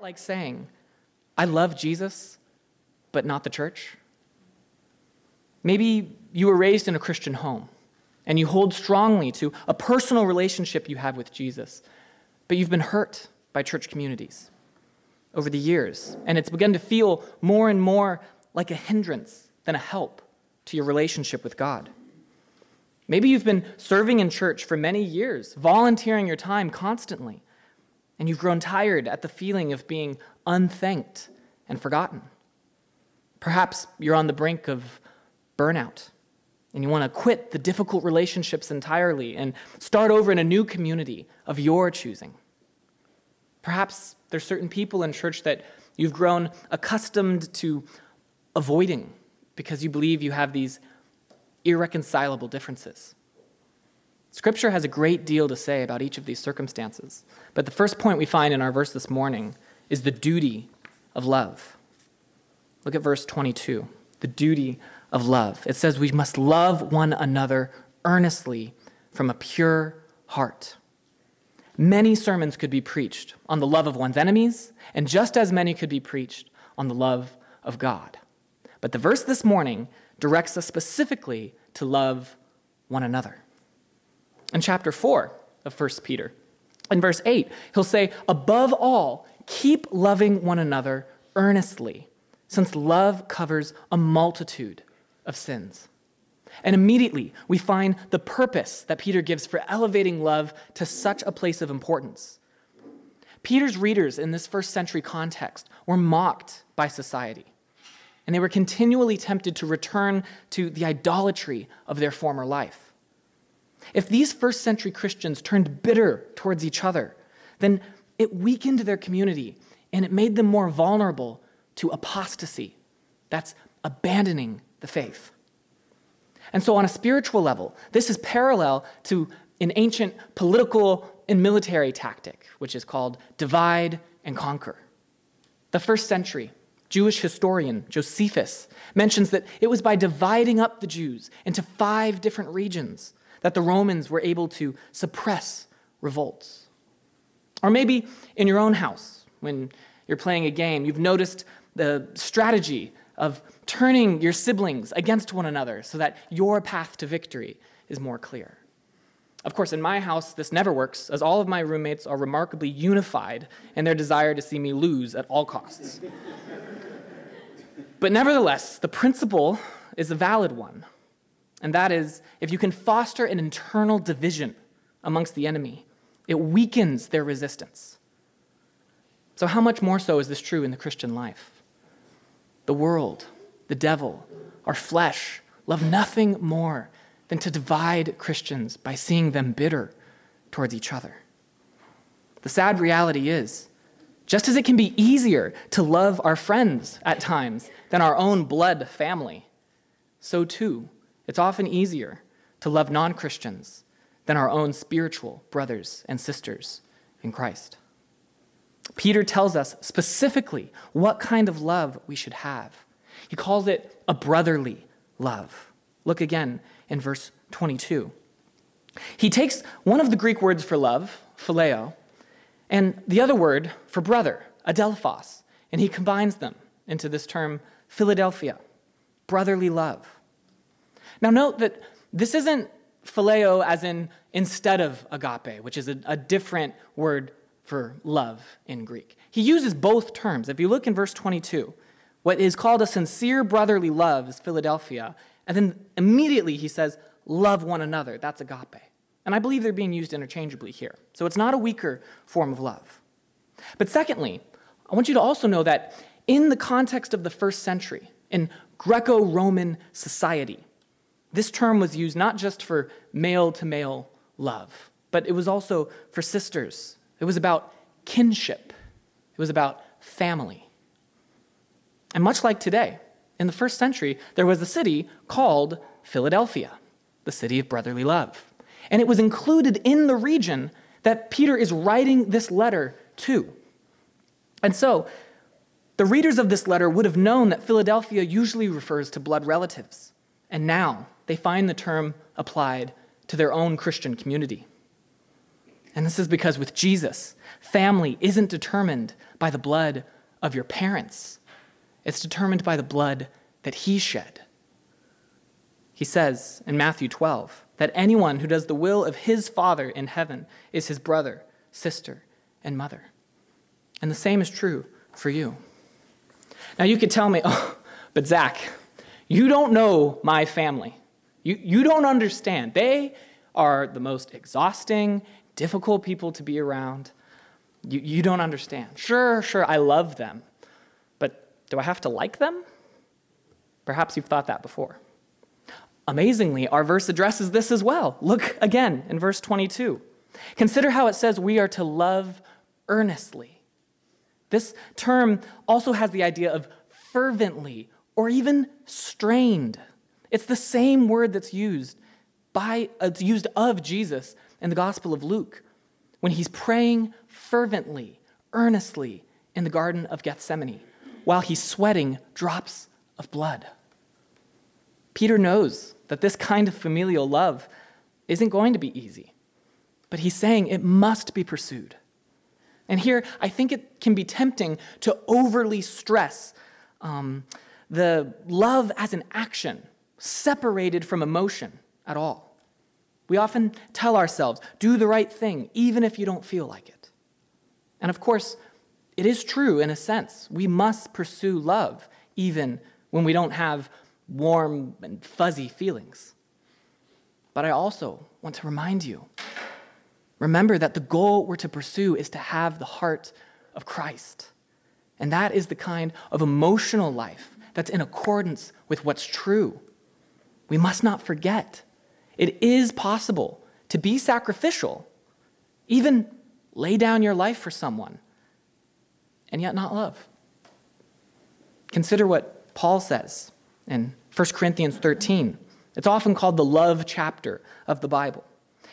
like saying, I love Jesus, but not the church? Maybe you were raised in a Christian home and you hold strongly to a personal relationship you have with Jesus, but you've been hurt by church communities over the years, and it's begun to feel more and more like a hindrance than a help to your relationship with God. Maybe you've been serving in church for many years, volunteering your time constantly, and you've grown tired at the feeling of being unthanked and forgotten. Perhaps you're on the brink of burnout and you want to quit the difficult relationships entirely and start over in a new community of your choosing. Perhaps there's certain people in church that you've grown accustomed to avoiding because you believe you have these irreconcilable differences. Scripture has a great deal to say about each of these circumstances, but the first point we find in our verse this morning is the duty of love. Look at verse 22 the duty of love. It says we must love one another earnestly from a pure heart. Many sermons could be preached on the love of one's enemies, and just as many could be preached on the love of God. But the verse this morning directs us specifically to love one another. In chapter 4 of 1 Peter, in verse 8, he'll say, Above all, keep loving one another earnestly, since love covers a multitude of sins. And immediately we find the purpose that Peter gives for elevating love to such a place of importance. Peter's readers in this first century context were mocked by society, and they were continually tempted to return to the idolatry of their former life. If these first century Christians turned bitter towards each other, then it weakened their community and it made them more vulnerable to apostasy. That's abandoning the faith. And so, on a spiritual level, this is parallel to an ancient political and military tactic, which is called divide and conquer. The first century Jewish historian Josephus mentions that it was by dividing up the Jews into five different regions that the Romans were able to suppress revolts. Or maybe in your own house, when you're playing a game, you've noticed the strategy of turning your siblings against one another so that your path to victory is more clear. Of course, in my house, this never works, as all of my roommates are remarkably unified in their desire to see me lose at all costs. but nevertheless, the principle is a valid one, and that is if you can foster an internal division amongst the enemy, it weakens their resistance. So, how much more so is this true in the Christian life? the world, the devil, our flesh love nothing more than to divide Christians by seeing them bitter towards each other. The sad reality is, just as it can be easier to love our friends at times than our own blood family, so too, it's often easier to love non Christians than our own spiritual brothers and sisters in Christ. Peter tells us specifically what kind of love we should have. He calls it a brotherly love. Look again in verse 22. He takes one of the Greek words for love, phileo, and the other word for brother, adelphos, and he combines them into this term Philadelphia, brotherly love. Now, note that this isn't phileo as in instead of agape, which is a, a different word for love in Greek. He uses both terms. If you look in verse 22, what is called a sincere brotherly love is Philadelphia, and then immediately he says, love one another. That's agape. And I believe they're being used interchangeably here. So it's not a weaker form of love. But secondly, I want you to also know that in the context of the first century, in Greco Roman society, this term was used not just for male to male love, but it was also for sisters it was about kinship, it was about family. And much like today, in the first century, there was a city called Philadelphia, the city of brotherly love. And it was included in the region that Peter is writing this letter to. And so, the readers of this letter would have known that Philadelphia usually refers to blood relatives. And now they find the term applied to their own Christian community. And this is because with Jesus, family isn't determined by the blood of your parents, it's determined by the blood that he shed. He says in Matthew 12 that anyone who does the will of his Father in heaven is his brother, sister, and mother. And the same is true for you. Now, you could tell me, oh, but Zach, you don't know my family. You, you don't understand. They are the most exhausting, difficult people to be around. You, you don't understand. Sure, sure, I love them. But do I have to like them? Perhaps you've thought that before. Amazingly, our verse addresses this as well. Look again in verse 22. Consider how it says we are to love earnestly. This term also has the idea of fervently or even strained. It's the same word that's used by it's used of Jesus in the Gospel of Luke when he's praying fervently, earnestly in the Garden of Gethsemane while he's sweating drops of blood. Peter knows that this kind of familial love isn't going to be easy, but he's saying it must be pursued. And here, I think it can be tempting to overly stress um, the love as an action, separated from emotion at all. We often tell ourselves, do the right thing, even if you don't feel like it. And of course, it is true in a sense. We must pursue love, even when we don't have warm and fuzzy feelings. But I also want to remind you remember that the goal we're to pursue is to have the heart of Christ. And that is the kind of emotional life that's in accordance with what's true. We must not forget it is possible to be sacrificial, even lay down your life for someone, and yet not love. Consider what Paul says in 1 Corinthians 13. It's often called the love chapter of the Bible.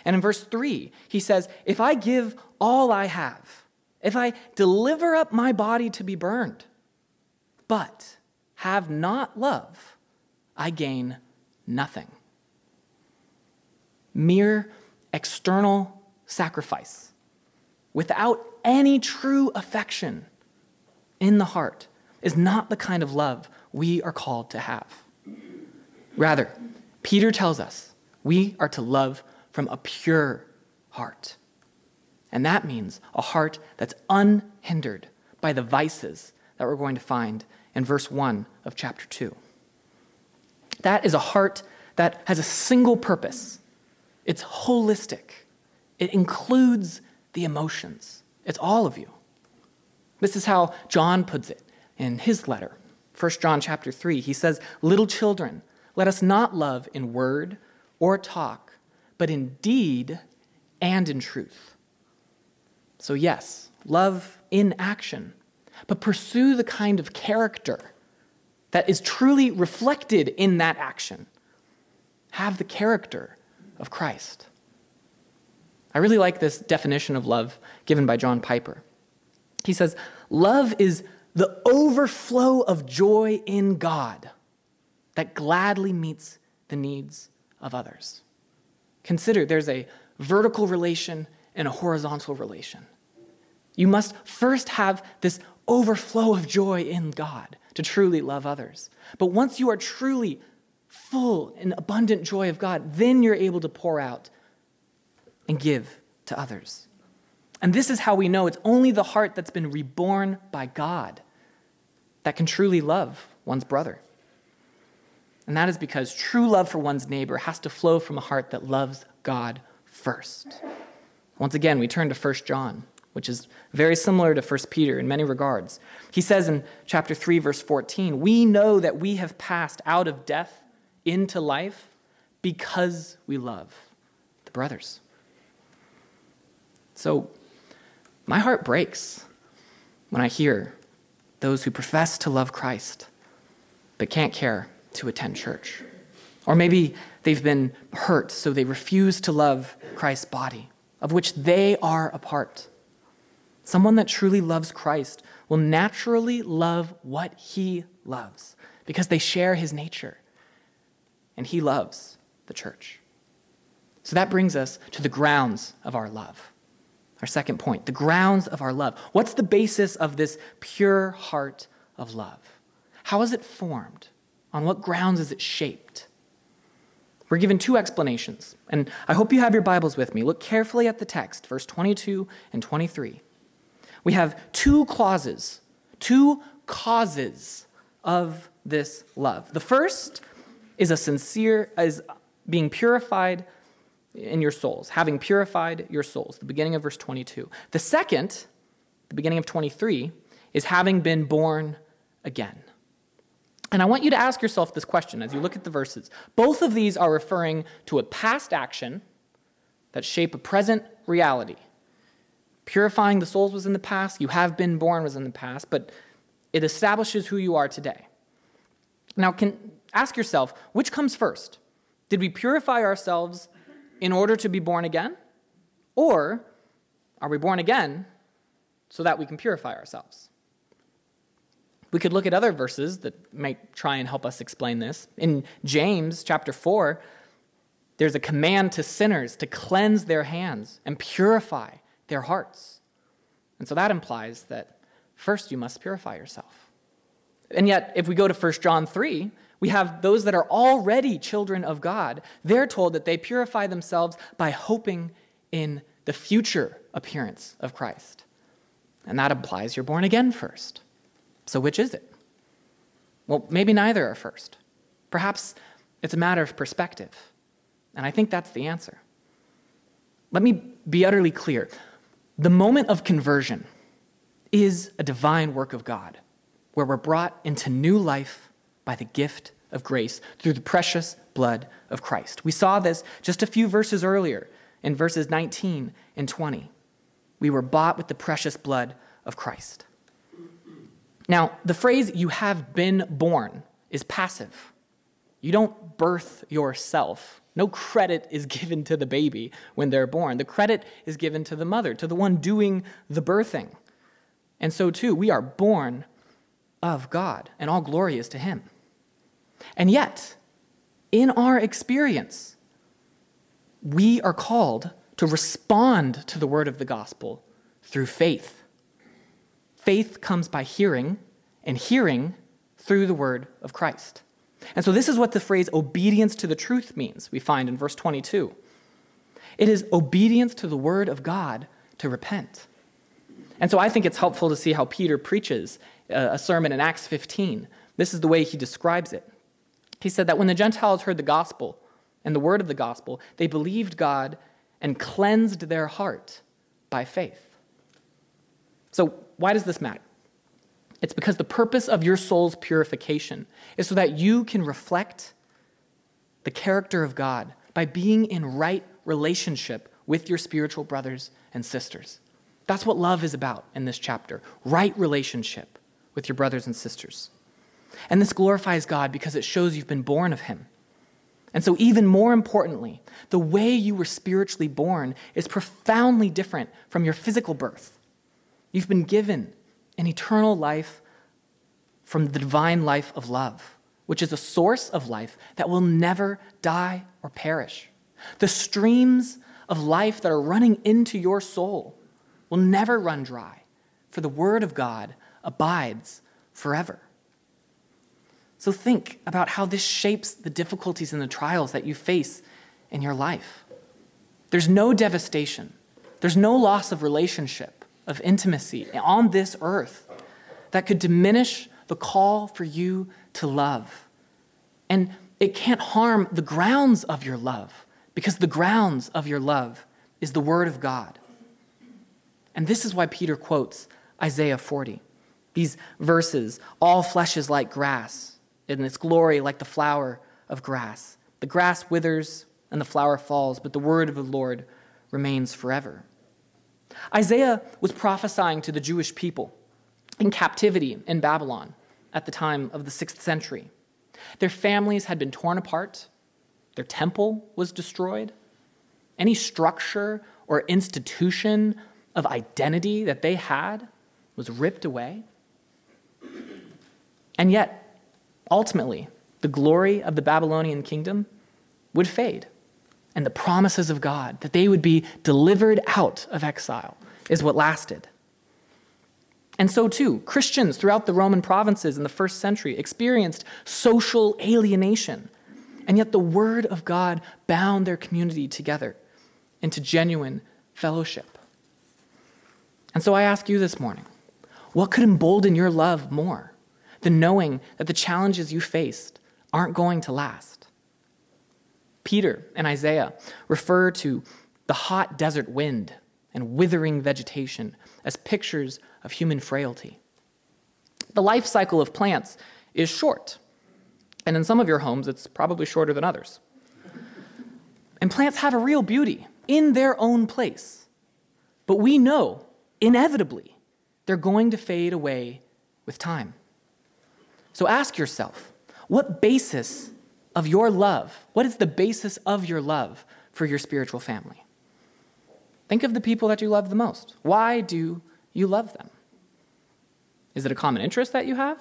And in verse 3, he says, If I give all I have, if I deliver up my body to be burned, but have not love, I gain nothing. Mere external sacrifice without any true affection in the heart is not the kind of love we are called to have. Rather, Peter tells us we are to love from a pure heart. And that means a heart that's unhindered by the vices that we're going to find in verse 1 of chapter 2. That is a heart that has a single purpose it's holistic, it includes the emotions, it's all of you. This is how John puts it in his letter. 1 John chapter 3, he says, Little children, let us not love in word or talk, but in deed and in truth. So, yes, love in action, but pursue the kind of character that is truly reflected in that action. Have the character of Christ. I really like this definition of love given by John Piper. He says, Love is the overflow of joy in God that gladly meets the needs of others. Consider there's a vertical relation and a horizontal relation. You must first have this overflow of joy in God to truly love others. But once you are truly full and abundant joy of God, then you're able to pour out and give to others. And this is how we know it's only the heart that's been reborn by God that can truly love one's brother. And that is because true love for one's neighbor has to flow from a heart that loves God first. Once again, we turn to 1 John, which is very similar to 1 Peter in many regards. He says in chapter 3, verse 14, We know that we have passed out of death into life because we love the brothers. So, my heart breaks when I hear those who profess to love Christ but can't care to attend church. Or maybe they've been hurt, so they refuse to love Christ's body, of which they are a part. Someone that truly loves Christ will naturally love what he loves because they share his nature. And he loves the church. So that brings us to the grounds of our love. Our second point the grounds of our love. What's the basis of this pure heart of love? How is it formed? On what grounds is it shaped? We're given two explanations, and I hope you have your Bibles with me. Look carefully at the text, verse 22 and 23. We have two clauses, two causes of this love. The first is a sincere, is being purified in your souls, having purified your souls, the beginning of verse 22. The second, the beginning of 23, is having been born again. And I want you to ask yourself this question as you look at the verses. Both of these are referring to a past action that shape a present reality. Purifying the souls was in the past, you have been born was in the past, but it establishes who you are today. Now, can ask yourself, which comes first? Did we purify ourselves in order to be born again? Or are we born again so that we can purify ourselves? We could look at other verses that might try and help us explain this. In James chapter 4, there's a command to sinners to cleanse their hands and purify their hearts. And so that implies that first you must purify yourself. And yet, if we go to 1 John 3, we have those that are already children of God. They're told that they purify themselves by hoping in the future appearance of Christ. And that implies you're born again first. So, which is it? Well, maybe neither are first. Perhaps it's a matter of perspective. And I think that's the answer. Let me be utterly clear. The moment of conversion is a divine work of God, where we're brought into new life by the gift of grace through the precious blood of Christ. We saw this just a few verses earlier in verses 19 and 20. We were bought with the precious blood of Christ. Now, the phrase you have been born is passive. You don't birth yourself. No credit is given to the baby when they're born. The credit is given to the mother, to the one doing the birthing. And so, too, we are born of God, and all glory is to Him. And yet, in our experience, we are called to respond to the word of the gospel through faith. Faith comes by hearing, and hearing through the word of Christ. And so, this is what the phrase obedience to the truth means, we find in verse 22. It is obedience to the word of God to repent. And so, I think it's helpful to see how Peter preaches uh, a sermon in Acts 15. This is the way he describes it. He said that when the Gentiles heard the gospel and the word of the gospel, they believed God and cleansed their heart by faith. So, why does this matter? It's because the purpose of your soul's purification is so that you can reflect the character of God by being in right relationship with your spiritual brothers and sisters. That's what love is about in this chapter right relationship with your brothers and sisters. And this glorifies God because it shows you've been born of Him. And so, even more importantly, the way you were spiritually born is profoundly different from your physical birth. You've been given an eternal life from the divine life of love, which is a source of life that will never die or perish. The streams of life that are running into your soul will never run dry, for the Word of God abides forever. So think about how this shapes the difficulties and the trials that you face in your life. There's no devastation, there's no loss of relationship, of intimacy on this earth that could diminish the call for you to love. And it can't harm the grounds of your love because the grounds of your love is the Word of God. And this is why Peter quotes Isaiah 40. These verses all flesh is like grass in its glory like the flower of grass. The grass withers and the flower falls, but the word of the Lord remains forever. Isaiah was prophesying to the Jewish people in captivity in Babylon at the time of the sixth century. Their families had been torn apart, their temple was destroyed, any structure or institution of identity that they had was ripped away. And yet, Ultimately, the glory of the Babylonian kingdom would fade, and the promises of God that they would be delivered out of exile is what lasted. And so, too, Christians throughout the Roman provinces in the first century experienced social alienation. And yet, the Word of God bound their community together into genuine fellowship. And so, I ask you this morning what could embolden your love more than knowing that the challenges you faced aren't going to last? Peter and Isaiah refer to the hot desert wind and withering vegetation as pictures of human frailty. The life cycle of plants is short, and in some of your homes, it's probably shorter than others. And plants have a real beauty in their own place. But we know, inevitably, they're going to fade away with time. So ask yourself what basis of your love, what is the basis of your love for your spiritual family? Think of the people that you love the most. Why do you love them? Is it a common interest that you have?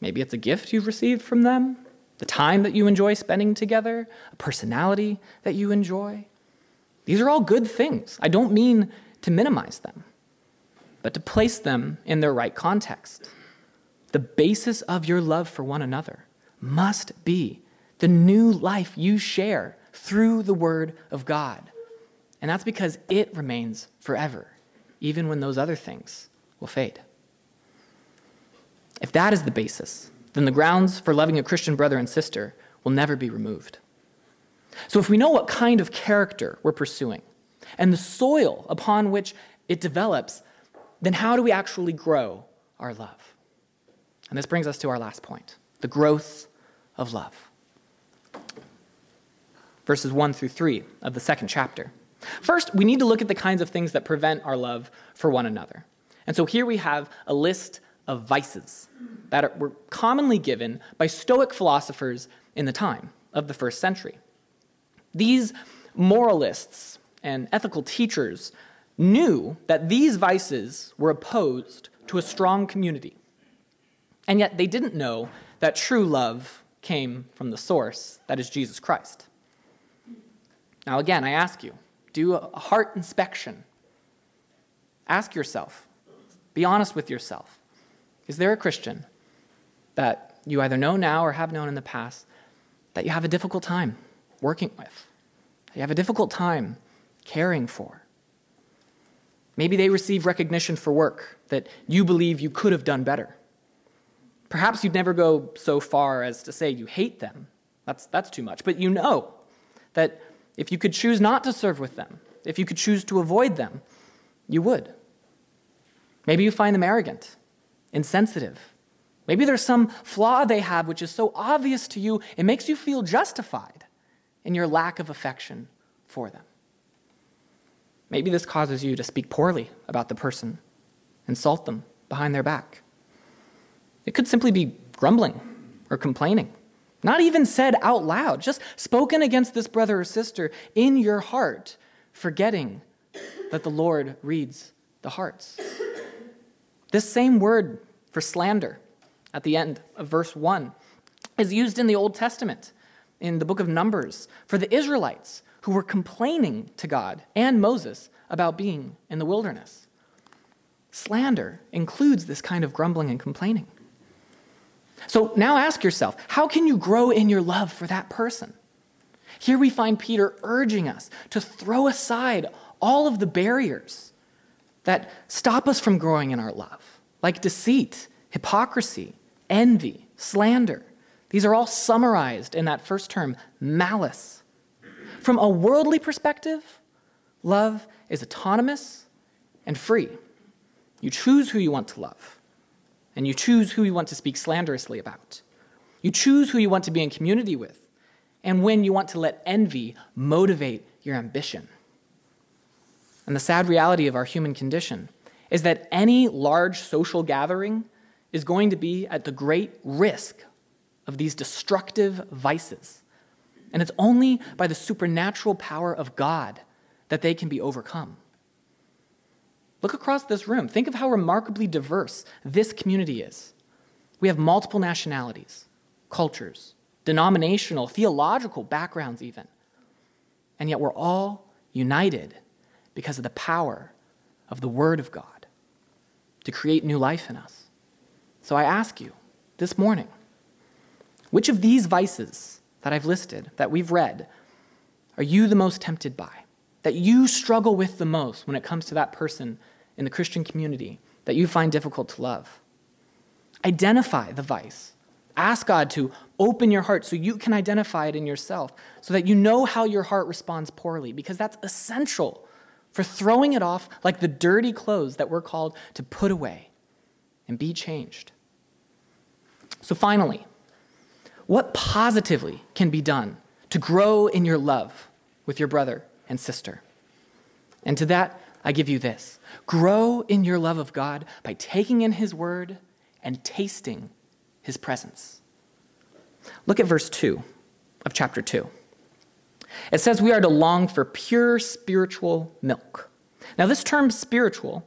Maybe it's a gift you've received from them, the time that you enjoy spending together, a personality that you enjoy. These are all good things. I don't mean to minimize them, but to place them in their right context. The basis of your love for one another must be the new life you share through the Word of God. And that's because it remains forever, even when those other things will fade. If that is the basis, then the grounds for loving a Christian brother and sister will never be removed. So, if we know what kind of character we're pursuing and the soil upon which it develops, then how do we actually grow our love? And this brings us to our last point the growth of love. Verses 1 through 3 of the second chapter. First, we need to look at the kinds of things that prevent our love for one another. And so here we have a list of vices that were commonly given by Stoic philosophers in the time of the first century. These moralists and ethical teachers knew that these vices were opposed to a strong community. And yet they didn't know that true love came from the source, that is Jesus Christ. Now, again, I ask you do a heart inspection. Ask yourself, be honest with yourself. Is there a Christian that you either know now or have known in the past that you have a difficult time working with? You have a difficult time caring for? Maybe they receive recognition for work that you believe you could have done better. Perhaps you'd never go so far as to say you hate them. That's, that's too much. But you know that if you could choose not to serve with them, if you could choose to avoid them, you would. Maybe you find them arrogant, insensitive. Maybe there's some flaw they have which is so obvious to you, it makes you feel justified in your lack of affection for them. Maybe this causes you to speak poorly about the person, insult them behind their back. It could simply be grumbling or complaining, not even said out loud, just spoken against this brother or sister in your heart, forgetting that the Lord reads the hearts. This same word for slander at the end of verse 1 is used in the Old Testament, in the book of Numbers, for the Israelites who were complaining to God and Moses about being in the wilderness. Slander includes this kind of grumbling and complaining. So now ask yourself how can you grow in your love for that person? Here we find Peter urging us to throw aside all of the barriers that stop us from growing in our love, like deceit, hypocrisy, envy, slander. These are all summarized in that first term, malice. From a worldly perspective, love is autonomous and free. You choose who you want to love and you choose who you want to speak slanderously about. You choose who you want to be in community with, and when you want to let envy motivate your ambition. And the sad reality of our human condition is that any large social gathering is going to be at the great risk of these destructive vices. And it's only by the supernatural power of God that they can be overcome. Look across this room. Think of how remarkably diverse this community is. We have multiple nationalities, cultures, denominational, theological backgrounds, even. And yet we're all united because of the power of the Word of God to create new life in us. So I ask you this morning which of these vices that I've listed, that we've read, are you the most tempted by? That you struggle with the most when it comes to that person in the Christian community that you find difficult to love? Identify the vice. Ask God to open your heart so you can identify it in yourself, so that you know how your heart responds poorly, because that's essential for throwing it off like the dirty clothes that we're called to put away and be changed. So, finally, what positively can be done to grow in your love with your brother and sister? And to that, I give you this grow in your love of God by taking in His word and tasting His presence. Look at verse 2 of chapter 2. It says we are to long for pure spiritual milk. Now, this term spiritual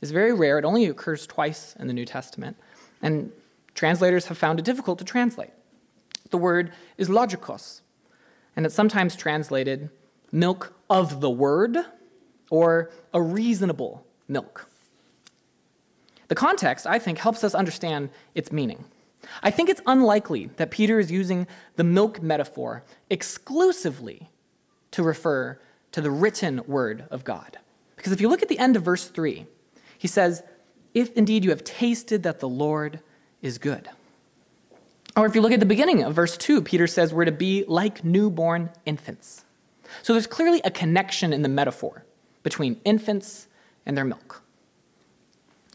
is very rare. It only occurs twice in the New Testament, and translators have found it difficult to translate. The word is logikos, and it's sometimes translated milk of the word or a reasonable milk. The context, I think, helps us understand its meaning. I think it's unlikely that Peter is using the milk metaphor exclusively to refer to the written word of God. Because if you look at the end of verse 3, he says, If indeed you have tasted that the Lord is good. Or if you look at the beginning of verse 2, Peter says we're to be like newborn infants. So there's clearly a connection in the metaphor between infants and their milk.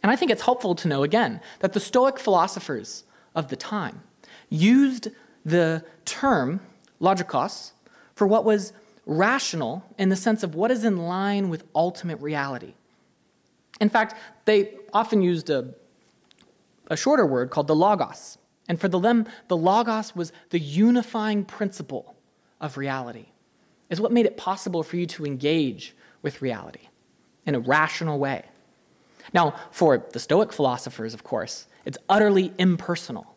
And I think it's helpful to know again that the Stoic philosophers of the time used the term logikos for what was rational in the sense of what is in line with ultimate reality. In fact, they often used a, a shorter word called the logos. And for them, the logos was the unifying principle of reality. Is what made it possible for you to engage with reality in a rational way. Now, for the Stoic philosophers, of course, it's utterly impersonal.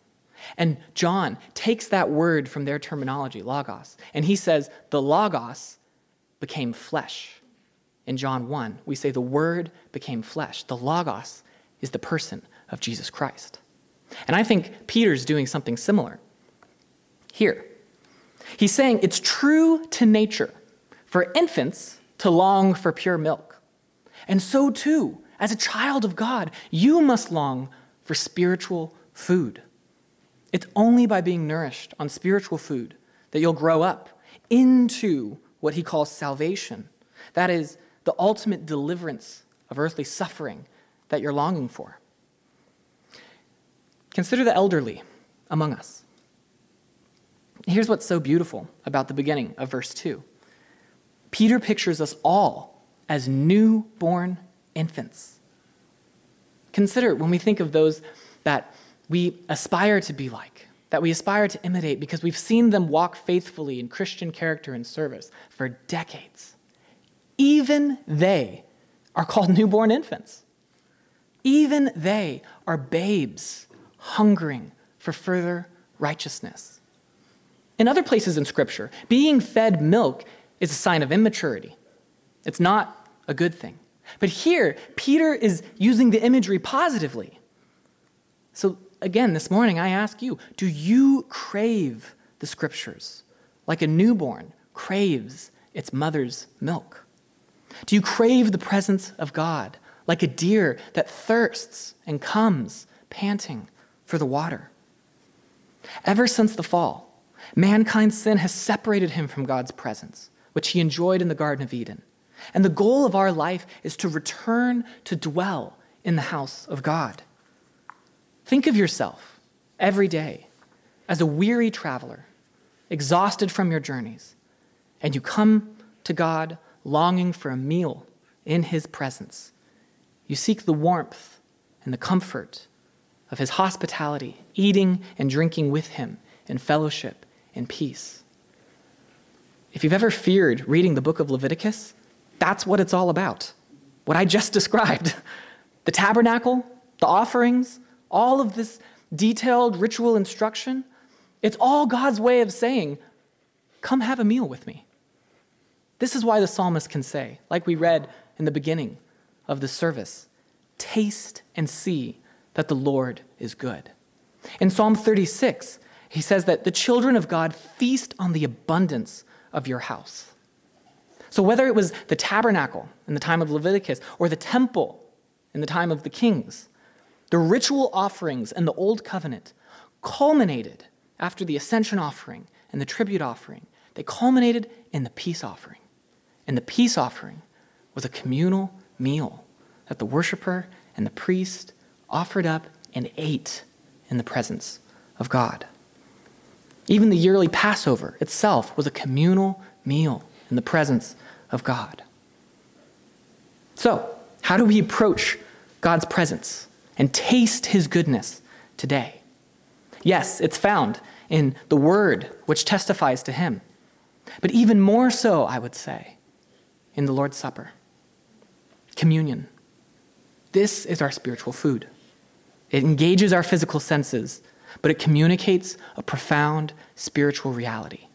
And John takes that word from their terminology, logos, and he says, the logos became flesh. In John 1, we say the word became flesh. The logos is the person of Jesus Christ. And I think Peter's doing something similar here. He's saying it's true to nature for infants to long for pure milk. And so too, as a child of God, you must long for spiritual food. It's only by being nourished on spiritual food that you'll grow up into what he calls salvation. That is the ultimate deliverance of earthly suffering that you're longing for. Consider the elderly among us. Here's what's so beautiful about the beginning of verse 2 Peter pictures us all as newborn infants. Consider when we think of those that we aspire to be like, that we aspire to imitate because we've seen them walk faithfully in Christian character and service for decades. Even they are called newborn infants. Even they are babes hungering for further righteousness. In other places in Scripture, being fed milk is a sign of immaturity. It's not a good thing. But here, Peter is using the imagery positively. So again, this morning, I ask you do you crave the scriptures like a newborn craves its mother's milk? Do you crave the presence of God like a deer that thirsts and comes panting for the water? Ever since the fall, mankind's sin has separated him from God's presence, which he enjoyed in the Garden of Eden. And the goal of our life is to return to dwell in the house of God. Think of yourself every day as a weary traveler, exhausted from your journeys, and you come to God longing for a meal in His presence. You seek the warmth and the comfort of His hospitality, eating and drinking with Him in fellowship and peace. If you've ever feared reading the book of Leviticus, that's what it's all about. What I just described the tabernacle, the offerings, all of this detailed ritual instruction, it's all God's way of saying, Come have a meal with me. This is why the psalmist can say, like we read in the beginning of the service Taste and see that the Lord is good. In Psalm 36, he says that the children of God feast on the abundance of your house. So, whether it was the tabernacle in the time of Leviticus or the temple in the time of the kings, the ritual offerings in the Old Covenant culminated after the ascension offering and the tribute offering. They culminated in the peace offering. And the peace offering was a communal meal that the worshiper and the priest offered up and ate in the presence of God. Even the yearly Passover itself was a communal meal in the presence of God. So, how do we approach God's presence and taste his goodness today? Yes, it's found in the word which testifies to him. But even more so, I would say, in the Lord's Supper, communion. This is our spiritual food. It engages our physical senses, but it communicates a profound spiritual reality.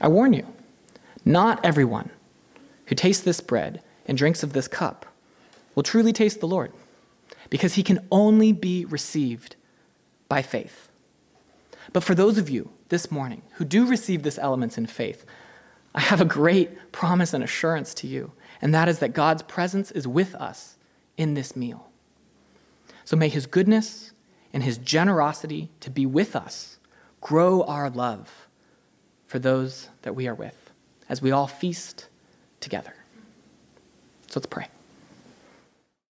I warn you, not everyone who tastes this bread and drinks of this cup will truly taste the Lord, because he can only be received by faith. But for those of you this morning who do receive this element in faith, I have a great promise and assurance to you, and that is that God's presence is with us in this meal. So may his goodness and his generosity to be with us grow our love for those that we are with as we all feast together. So let's pray.